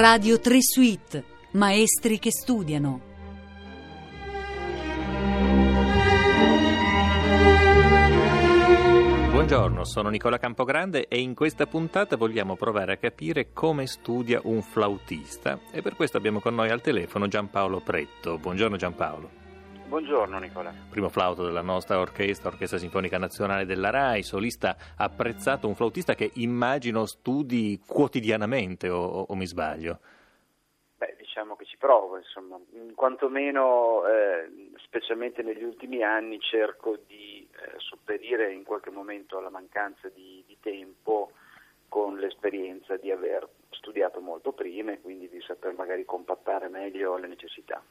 Radio 3 Suite, maestri che studiano. Buongiorno, sono Nicola Campogrande e in questa puntata vogliamo provare a capire come studia un flautista e per questo abbiamo con noi al telefono Giampaolo Pretto. Buongiorno Giampaolo. Buongiorno Nicola. Primo flauto della nostra orchestra, Orchestra Sinfonica Nazionale della RAI, solista apprezzato, un flautista che immagino studi quotidianamente o, o mi sbaglio? Beh, diciamo che ci provo, insomma, quantomeno eh, specialmente negli ultimi anni cerco di eh, sopperire in qualche momento alla mancanza di, di tempo con l'esperienza di aver studiato molto prima e quindi di saper magari compattare meglio le necessità.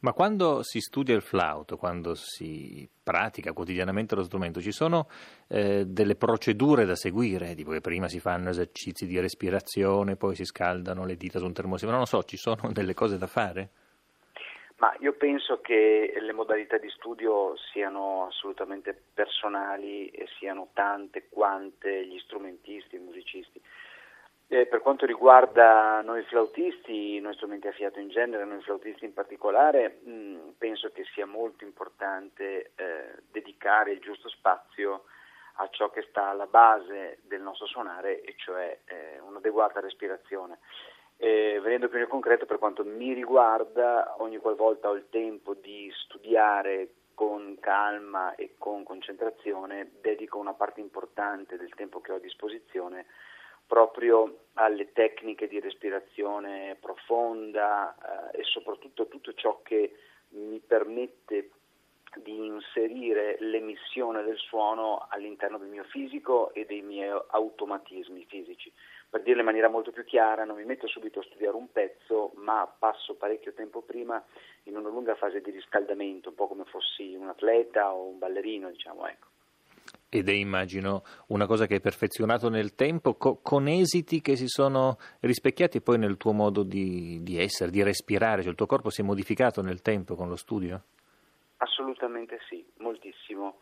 Ma quando si studia il flauto, quando si pratica quotidianamente lo strumento, ci sono eh, delle procedure da seguire, tipo che prima si fanno esercizi di respirazione, poi si scaldano le dita su un termosifone, non lo so, ci sono delle cose da fare? Ma io penso che le modalità di studio siano assolutamente personali e siano tante quante gli strumentisti, i musicisti. Eh, per quanto riguarda noi flautisti, noi strumenti a fiato in genere, noi flautisti in particolare, mh, penso che sia molto importante eh, dedicare il giusto spazio a ciò che sta alla base del nostro suonare, e cioè eh, un'adeguata respirazione. venendo più nel concreto, per quanto mi riguarda, ogni qualvolta ho il tempo di studiare con calma e con concentrazione, dedico una parte importante del tempo che ho a disposizione proprio alle tecniche di respirazione profonda eh, e soprattutto tutto ciò che mi permette di inserire l'emissione del suono all'interno del mio fisico e dei miei automatismi fisici. Per dirlo in maniera molto più chiara, non mi metto subito a studiare un pezzo, ma passo parecchio tempo prima in una lunga fase di riscaldamento, un po' come fossi un atleta o un ballerino, diciamo, ecco ed è immagino una cosa che hai perfezionato nel tempo co- con esiti che si sono rispecchiati poi nel tuo modo di, di, essere, di respirare, cioè il tuo corpo si è modificato nel tempo con lo studio? Assolutamente sì, moltissimo,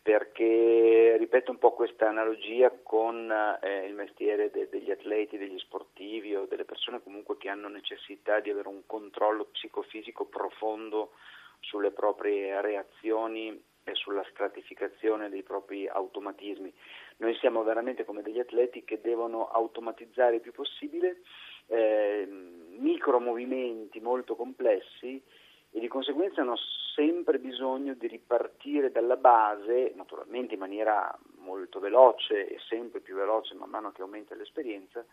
perché ripeto un po' questa analogia con eh, il mestiere de- degli atleti, degli sportivi o delle persone comunque che hanno necessità di avere un controllo psicofisico profondo sulle proprie reazioni e sulla stratificazione dei propri automatismi. Noi siamo veramente come degli atleti che devono automatizzare il più possibile eh, micromovimenti molto complessi e di conseguenza hanno sempre bisogno di ripartire dalla base, naturalmente in maniera molto veloce e sempre più veloce man mano che aumenta l'esperienza,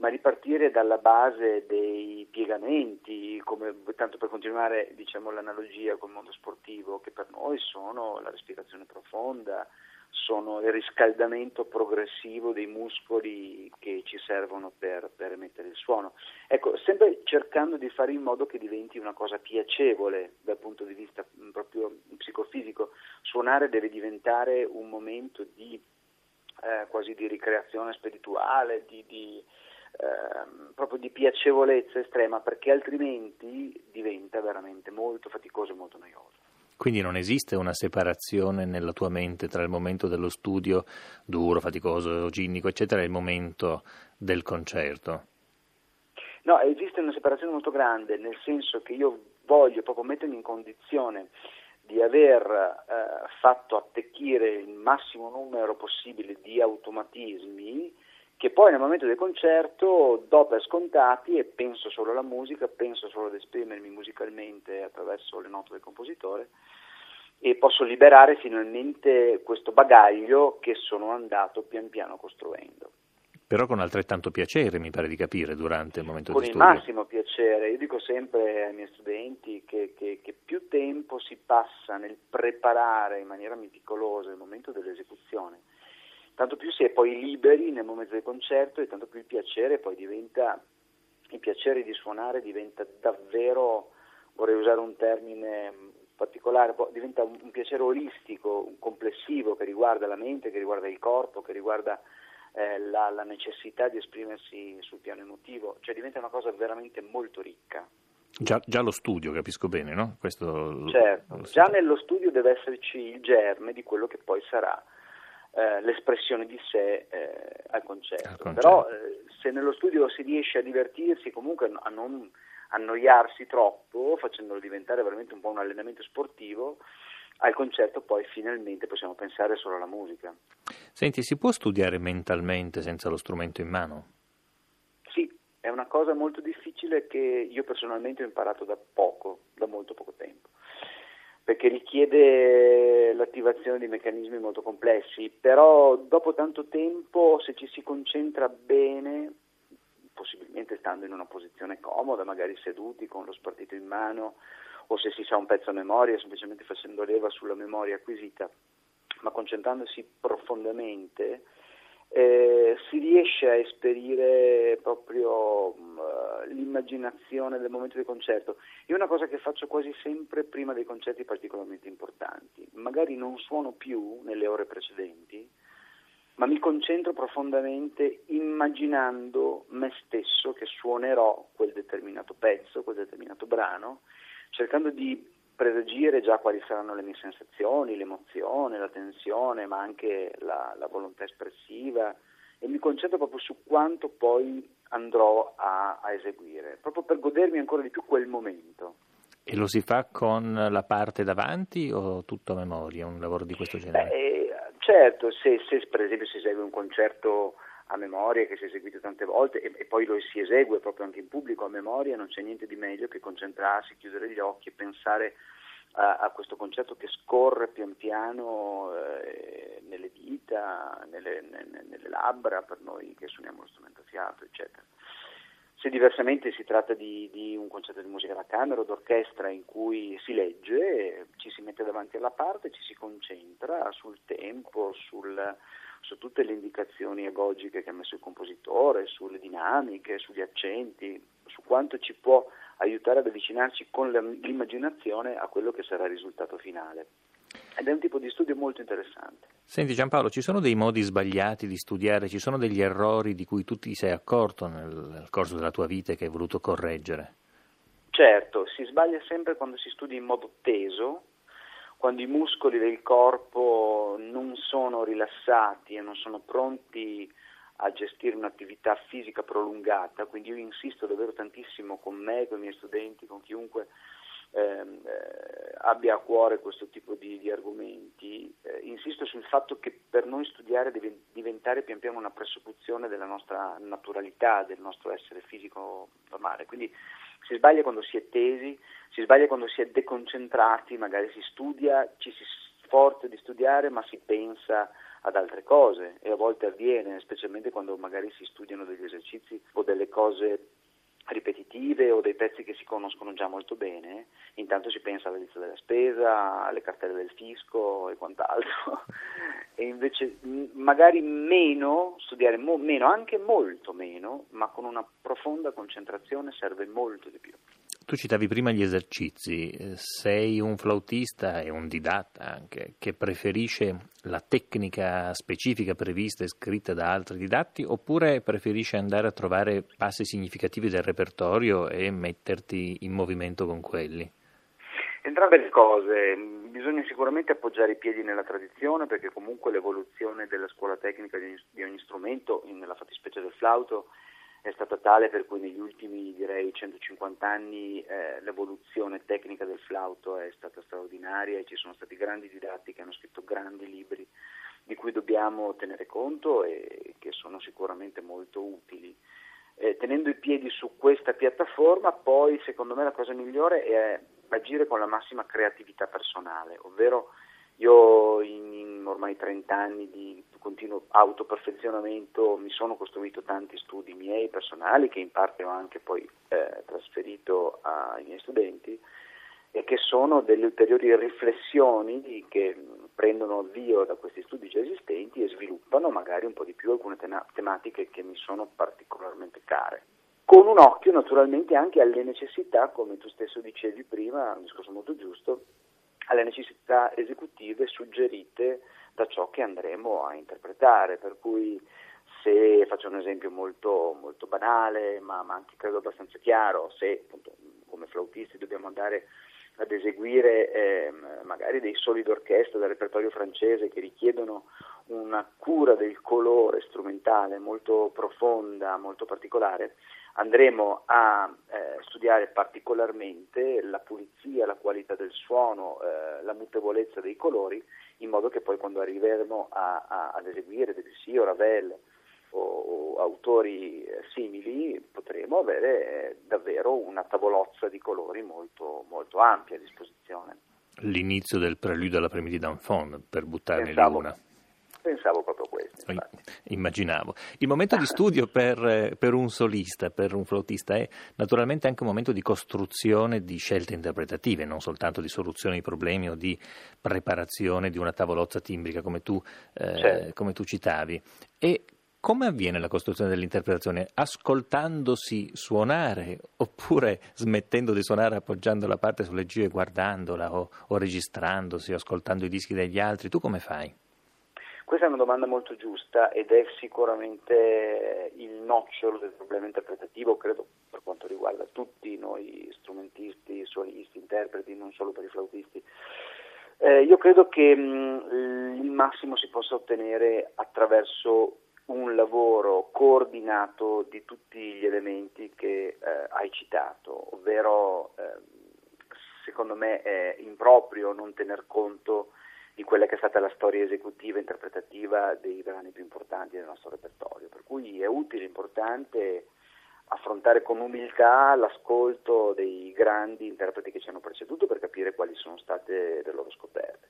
ma ripartire dalla base dei piegamenti, come, tanto per continuare diciamo, l'analogia col mondo sportivo, che per noi sono la respirazione profonda, sono il riscaldamento progressivo dei muscoli che ci servono per, per, emettere il suono. Ecco, sempre cercando di fare in modo che diventi una cosa piacevole dal punto di vista mm, proprio psicofisico. Suonare deve diventare un momento di eh, quasi di ricreazione spirituale, di, di Ehm, proprio di piacevolezza estrema perché altrimenti diventa veramente molto faticoso e molto noioso. Quindi non esiste una separazione nella tua mente tra il momento dello studio duro, faticoso, ginnico, eccetera, e il momento del concerto? No, esiste una separazione molto grande, nel senso che io voglio proprio mettermi in condizione di aver eh, fatto attecchire il massimo numero possibile di automatismi che poi nel momento del concerto do per scontati e penso solo alla musica, penso solo ad esprimermi musicalmente attraverso le note del compositore e posso liberare finalmente questo bagaglio che sono andato pian piano costruendo. Però con altrettanto piacere, mi pare di capire, durante il momento con di studio. Con il massimo piacere. Io dico sempre ai miei studenti che, che, che più tempo si passa nel preparare in maniera meticolosa il momento dell'esecuzione, tanto più si è poi liberi nel momento del concerto e tanto più il piacere poi diventa, il piacere di suonare diventa davvero, vorrei usare un termine particolare, diventa un piacere olistico, un complessivo che riguarda la mente, che riguarda il corpo, che riguarda eh, la, la, necessità di esprimersi sul piano emotivo, cioè diventa una cosa veramente molto ricca. Già, già lo studio, capisco bene, no? Questo certo, già nello studio deve esserci il germe di quello che poi sarà eh, l'espressione di sé eh, al concerto. Al concerto. Però eh, se nello studio si riesce a divertirsi, comunque a non annoiarsi troppo, facendolo diventare veramente un po' un allenamento sportivo, al concerto poi finalmente possiamo pensare solo alla musica. Senti, si può studiare mentalmente senza lo strumento in mano? Sì, è una cosa molto difficile che io personalmente ho imparato da poco, da molto poco tempo perché richiede l'attivazione di meccanismi molto complessi, però dopo tanto tempo se ci si concentra bene, possibilmente stando in una posizione comoda, magari seduti con lo spartito in mano, o se si sa un pezzo a memoria, semplicemente facendo leva sulla memoria acquisita, ma concentrandosi profondamente, eh, si riesce a esperire proprio uh, l'immaginazione del momento del concerto. È una cosa che faccio quasi sempre prima dei concerti particolarmente importanti. Magari non suono più nelle ore precedenti, ma mi concentro profondamente immaginando me stesso che suonerò quel determinato pezzo, quel determinato brano, cercando di presagire già quali saranno le mie sensazioni, l'emozione, la tensione, ma anche la, la volontà espressiva e mi concentro proprio su quanto poi andrò a, a, eseguire, proprio per godermi ancora di più quel momento. E lo si fa con la parte davanti o tutto a memoria, un lavoro di questo genere? Beh, certo, se, se per esempio si esegue un concerto a memoria che si è eseguito tante volte e, e, poi lo si esegue proprio anche in pubblico a memoria, non c'è niente di meglio che concentrarsi, chiudere gli occhi e pensare a, a questo concerto che scorre pian piano eh, nelle dita, nelle, nelle, nelle, labbra per noi che suoniamo lo strumento a fiato, eccetera. Se diversamente si tratta di, di, un concerto di musica da camera o d'orchestra in cui si legge, ci si mette davanti alla parte, ci si concentra sul tempo, sul, su tutte le indicazioni agogiche che ha messo il compositore, sulle dinamiche, sugli accenti, su quanto ci può aiutare ad avvicinarci con l'immaginazione a quello che sarà il risultato finale. Ed è un tipo di studio molto interessante. Senti Giampaolo, ci sono dei modi sbagliati di studiare, ci sono degli errori di cui tu ti sei accorto nel, nel corso della tua vita e che hai voluto correggere? Certo, si sbaglia sempre quando si studia in modo teso, quando i muscoli del corpo non sono rilassati e non sono pronti a gestire un'attività fisica prolungata, quindi io insisto davvero tantissimo con me, con i miei studenti, con chiunque ehm, eh, abbia a cuore questo tipo di, di argomenti, eh, insisto sul fatto che per noi studiare deve diventare pian piano una presupposizione della nostra naturalità, del nostro essere fisico normale, quindi si sbaglia quando si è tesi, si sbaglia quando si è deconcentrati, magari si studia, ci si sforza di studiare ma si pensa ad altre cose e a volte avviene, specialmente quando magari si studiano degli esercizi o delle cose ripetitive o dei pezzi che si conoscono già molto bene, intanto si pensa alla lista della spesa, alle cartelle del fisco e quant'altro, e invece magari meno, studiare mo- meno, anche molto meno, ma con una profonda concentrazione serve molto di più. Tu citavi prima gli esercizi, eh, sei un flautista e un didatta anche che preferisce la tecnica specifica prevista e scritta da altri didatti oppure preferisce andare a trovare passi significativi del repertorio e metterti in movimento con quelli? Entrambe le cose, bisogna sicuramente appoggiare i piedi nella tradizione perché comunque l'evoluzione della scuola tecnica di ogni strumento, nella fattispecie del flauto, è stata tale per cui negli ultimi direi 150 anni eh, l'evoluzione tecnica del flauto è stata straordinaria e ci sono stati grandi didatti che hanno scritto grandi libri di cui dobbiamo tenere conto e che sono sicuramente molto utili. Eh, tenendo i piedi su questa piattaforma, poi secondo me la cosa migliore è agire con la massima creatività personale, ovvero io in, in ormai 30 anni di continuo autoperfezionamento mi sono costruito tanti studi miei personali che in parte ho anche poi eh, trasferito ai miei studenti e che sono delle ulteriori riflessioni che prendono avvio da questi studi già esistenti e sviluppano magari un po' di più alcune tema- tematiche che mi sono particolarmente care. Con un occhio naturalmente anche alle necessità, come tu stesso dicevi prima, un discorso molto giusto, alle necessità esecutive suggerite da ciò che andremo a interpretare, per cui se faccio un esempio molto, molto banale, ma, ma, anche credo abbastanza chiaro, se appunto, come flautisti dobbiamo andare ad eseguire eh, magari dei soli d'orchestra del repertorio francese che richiedono una cura del colore strumentale molto profonda, molto particolare, andremo a eh, studiare particolarmente la pulizia, la qualità del suono, eh, la mutevolezza dei colori, in modo che poi quando arriveremo a, a, ad eseguire Debussy o Ravel o, o autori eh, simili potremo avere eh, davvero una tavolozza di colori molto, molto ampia a disposizione. L'inizio del preludio alla Premidi d'Enfant, per buttarne lì una. Pensavo proprio questo. Immaginavo. Il momento di studio per, per, un solista, per un flautista, è naturalmente anche un momento di costruzione di scelte interpretative, non soltanto di soluzione ai problemi o di preparazione di una tavolozza timbrica come tu, eh, certo. come tu citavi. E come avviene la costruzione dell'interpretazione? Ascoltandosi suonare oppure smettendo di suonare appoggiando la parte sulle G e guardandola o, o registrandosi o ascoltando i dischi degli altri? Tu come fai? Questa è una domanda molto giusta ed è sicuramente il nocciolo del problema interpretativo, credo per quanto riguarda tutti noi strumentisti, suonisti, interpreti, non solo per i flautisti. Eh, io credo che mh, il massimo si possa ottenere attraverso un lavoro coordinato di tutti gli elementi che eh, hai citato, ovvero eh, secondo me è improprio non tener conto di quella che è stata la storia esecutiva e interpretativa dei brani più importanti del nostro repertorio, per cui è utile, importante affrontare con umiltà l'ascolto dei grandi interpreti che ci hanno preceduto per capire quali sono state le loro scoperte.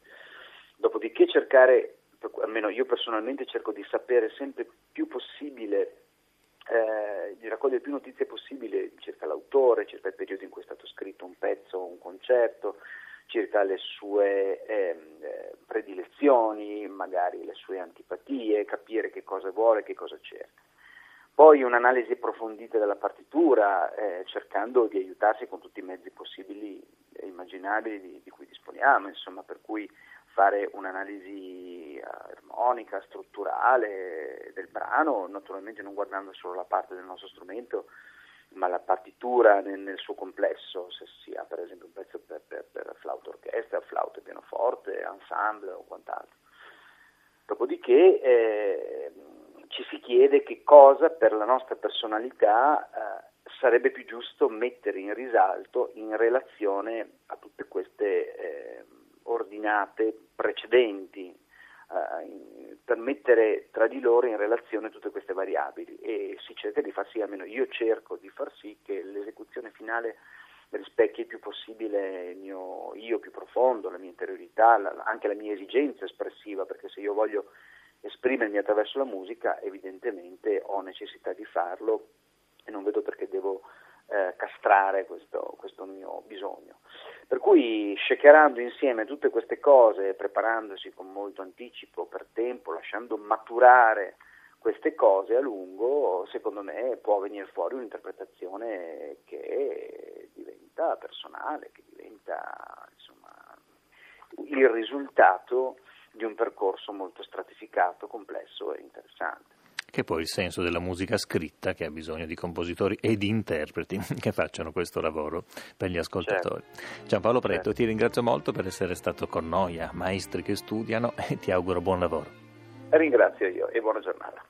Dopodiché cercare almeno io personalmente cerco di sapere sempre più possibile, eh, di raccogliere più notizie possibile circa l'autore, circa il periodo in cui è stato scritto un pezzo un concerto, circa le sue ehm, eh, predilezioni, magari le sue antipatie, capire che cosa vuole, che cosa cerca. Poi un'analisi approfondita della partitura, eh, cercando di aiutarsi con tutti i mezzi possibili e immaginabili di, di cui disponiamo, insomma, per cui fare un'analisi eh, armonica, strutturale del brano, naturalmente non guardando solo la parte del nostro strumento, ma la partitura nel, nel suo complesso, se sia per esempio un pezzo per, per, per flauto orchestra, flauto e pianoforte, ensemble o quant'altro. Dopodiché eh, ci si chiede che cosa per la nostra personalità eh, sarebbe più giusto mettere in risalto in relazione a tutte queste eh, ordinate precedenti eh, per mettere tra di loro in relazione tutte queste variabili e si cerca di far sì, almeno io cerco di far sì che l'esecuzione finale rispecchi il più possibile il mio io più profondo, la mia interiorità, la, anche la mia esigenza espressiva, perché se io voglio esprimermi attraverso la musica evidentemente ho necessità di farlo e non vedo perché devo eh, castrare questo, questo, mio bisogno. Per cui shakerando insieme tutte queste cose, preparandosi con molto anticipo, per tempo, lasciando maturare queste cose a lungo, secondo me può venire fuori un'interpretazione che diventa personale, che diventa insomma, il risultato di un percorso molto stratificato, complesso e interessante che è poi il senso della musica scritta che ha bisogno di compositori e di interpreti che facciano questo lavoro per gli ascoltatori. Certo. Giampaolo Pretto, certo. ti ringrazio molto per essere stato con noi a Maestri che studiano e ti auguro buon lavoro. Ringrazio io e buona giornata.